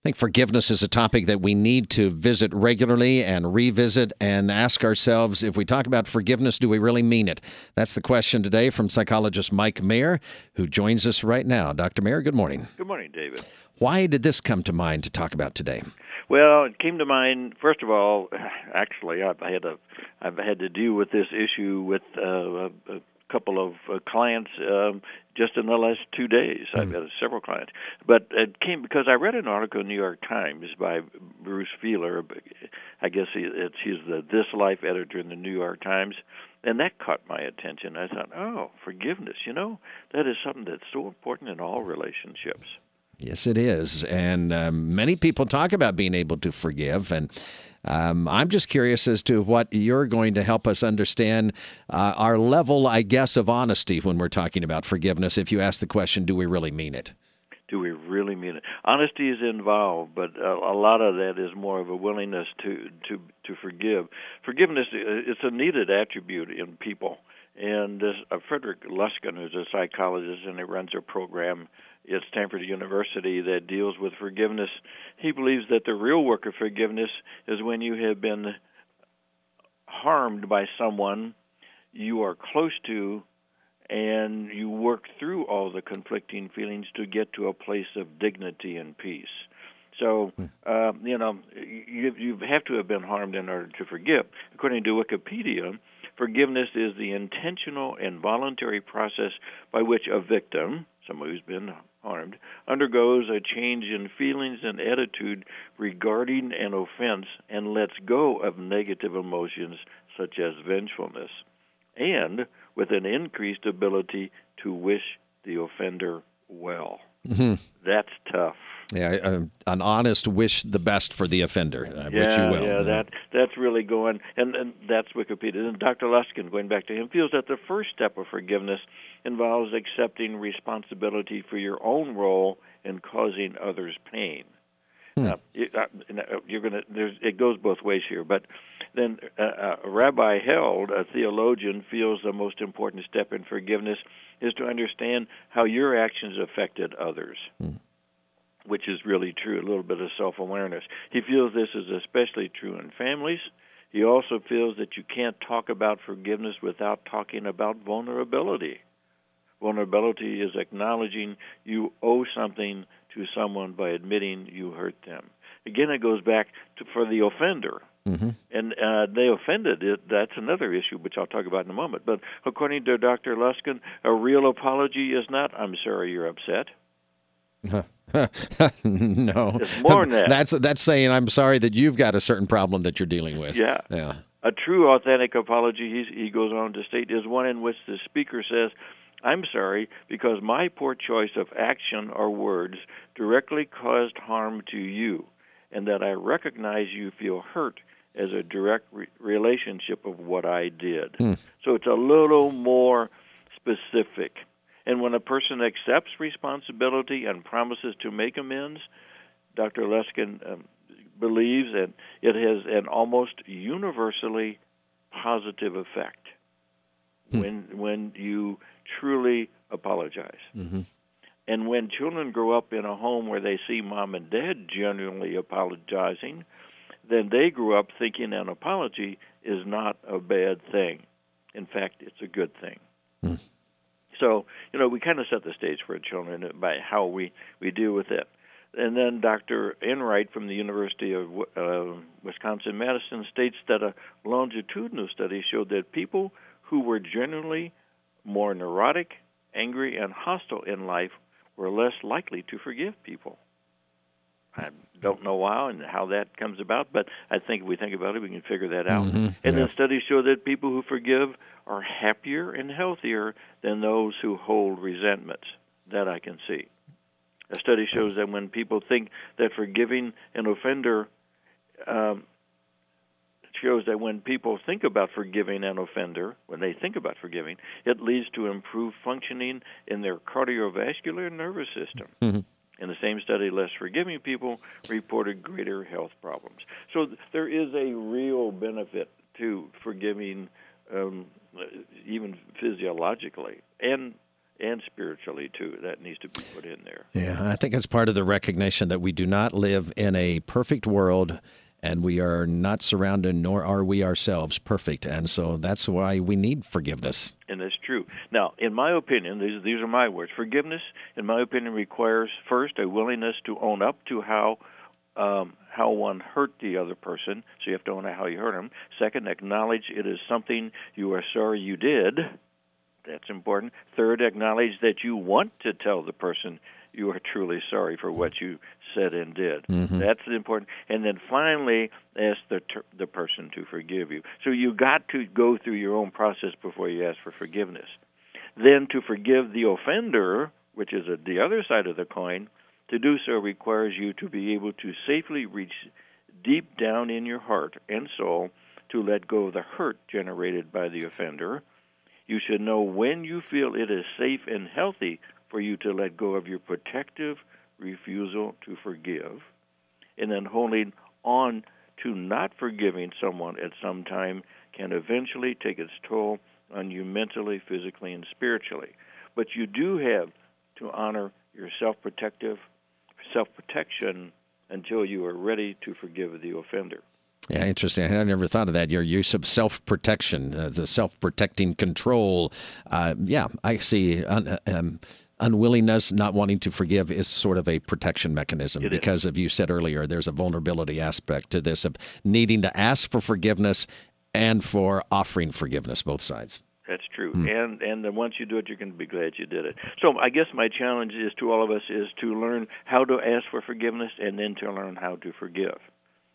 I think forgiveness is a topic that we need to visit regularly and revisit and ask ourselves if we talk about forgiveness, do we really mean it? That's the question today from psychologist Mike Mayer, who joins us right now. Dr. Mayer, good morning. Good morning, David. Why did this come to mind to talk about today? Well, it came to mind. First of all, actually, I've had a, I've had to deal with this issue with uh, a couple of uh, clients um, just in the last two days. Mm. I've hmm. had several clients, but it came because I read an article in the New York Times by Bruce Feiler. I guess he, it's, he's the This Life editor in the New York Times, and that caught my attention. I thought, oh, forgiveness. You know, that is something that's so important in all relationships. Yes, it is, and um, many people talk about being able to forgive and um, I'm just curious as to what you're going to help us understand uh, our level, I guess, of honesty when we're talking about forgiveness. If you ask the question, do we really mean it? Do we really mean it? Honesty is involved, but a, a lot of that is more of a willingness to to to forgive. Forgiveness it's a needed attribute in people. And this, uh, Frederick Luskin, who's a psychologist and he runs a program at Stanford University that deals with forgiveness. He believes that the real work of forgiveness is when you have been harmed by someone you are close to and you work through all the conflicting feelings to get to a place of dignity and peace. So, uh, you know, you, you have to have been harmed in order to forgive. According to Wikipedia, forgiveness is the intentional and voluntary process by which a victim, someone who's been harmed, undergoes a change in feelings and attitude regarding an offense and lets go of negative emotions such as vengefulness, and with an increased ability to wish the offender well. Mm-hmm. That's tough. Yeah, uh, an honest wish the best for the offender. I yeah, wish you well. Yeah, that that's really going, and, and that's Wikipedia. And Dr. Luskin, going back to him, feels that the first step of forgiveness involves accepting responsibility for your own role in causing others pain. Hmm. Uh, you're going to. There's. It goes both ways here, but then uh, uh, Rabbi Held, a theologian, feels the most important step in forgiveness is to understand how your actions affected others. Hmm which is really true, a little bit of self awareness. He feels this is especially true in families. He also feels that you can't talk about forgiveness without talking about vulnerability. Vulnerability is acknowledging you owe something to someone by admitting you hurt them. Again, it goes back to for the offender. Mm-hmm. And uh, they offended it. That's another issue, which I'll talk about in a moment. But according to Dr. Luskin, a real apology is not "I'm sorry you're upset." no, it's more than that. That's that's saying I'm sorry that you've got a certain problem that you're dealing with. Yeah, yeah. A true, authentic apology, he goes on to state, is one in which the speaker says, I'm sorry because my poor choice of action or words directly caused harm to you, and that I recognize you feel hurt as a direct re- relationship of what I did. Hmm. So it's a little more specific. And when a person accepts responsibility and promises to make amends, Dr. Luskin um, believes that it has an almost universally positive effect hmm. when when you truly apologize. Mm-hmm. And when children grow up in a home where they see mom and dad genuinely apologizing, then they grew up thinking an apology is not a bad thing. In fact, it's a good thing. Mm. So, you know, we kind of set the stage for children by how we, we deal with it. And then Dr. Enright from the University of uh, Wisconsin Madison states that a longitudinal study showed that people who were generally more neurotic, angry, and hostile in life were less likely to forgive people. I don't know why and how that comes about, but I think if we think about it, we can figure that out. Mm-hmm. And yeah. then studies show that people who forgive are happier and healthier than those who hold resentments. That I can see. A study shows that when people think that forgiving an offender um, shows that when people think about forgiving an offender, when they think about forgiving, it leads to improved functioning in their cardiovascular nervous system. Mm-hmm. In the same study, less forgiving people reported greater health problems. So there is a real benefit to forgiving, um, even physiologically, and and spiritually too. That needs to be put in there. Yeah, I think it's part of the recognition that we do not live in a perfect world and we are not surrounded, nor are we ourselves perfect. And so that's why we need forgiveness. And that's true. Now, in my opinion, these, these are my words forgiveness, in my opinion, requires first a willingness to own up to how. Um, how one hurt the other person, so you have to own how you hurt them. Second, acknowledge it is something you are sorry you did. That's important. Third, acknowledge that you want to tell the person you are truly sorry for what you said and did. Mm-hmm. That's important. And then finally, ask the ter- the person to forgive you. So you got to go through your own process before you ask for forgiveness. Then to forgive the offender, which is a, the other side of the coin, to do so requires you to be able to safely reach deep down in your heart and soul to let go of the hurt generated by the offender. You should know when you feel it is safe and healthy for you to let go of your protective refusal to forgive, and then holding on to not forgiving someone at some time can eventually take its toll on you mentally, physically, and spiritually. But you do have to honor your self protective self protection until you are ready to forgive the offender. Yeah, interesting. I never thought of that. Your use of self protection, uh, the self protecting control. Uh, yeah, I see. Uh, um, unwillingness, not wanting to forgive is sort of a protection mechanism it because, as you said earlier, there's a vulnerability aspect to this of needing to ask for forgiveness and for offering forgiveness, both sides. That's true, mm. and and then once you do it, you're going to be glad you did it. So I guess my challenge is to all of us is to learn how to ask for forgiveness, and then to learn how to forgive.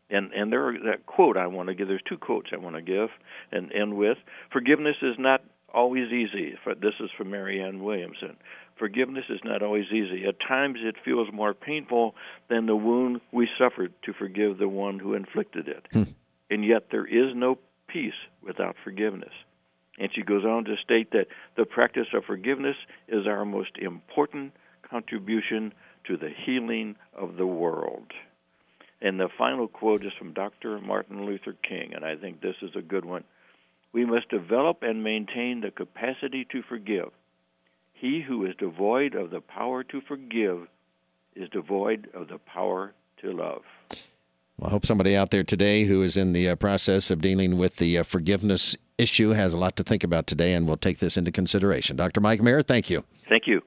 And and there are that quote I want to give. There's two quotes I want to give and end with. Forgiveness is not always easy. This is from Marianne Williamson. Forgiveness is not always easy. At times it feels more painful than the wound we suffered to forgive the one who inflicted it. Hmm. And yet there is no peace without forgiveness. And she goes on to state that the practice of forgiveness is our most important contribution to the healing of the world. And the final quote is from Dr. Martin Luther King, and I think this is a good one. We must develop and maintain the capacity to forgive. He who is devoid of the power to forgive is devoid of the power to love. Well, I hope somebody out there today who is in the uh, process of dealing with the uh, forgiveness issue has a lot to think about today and we'll take this into consideration. Dr. Mike Mayer, thank you. Thank you.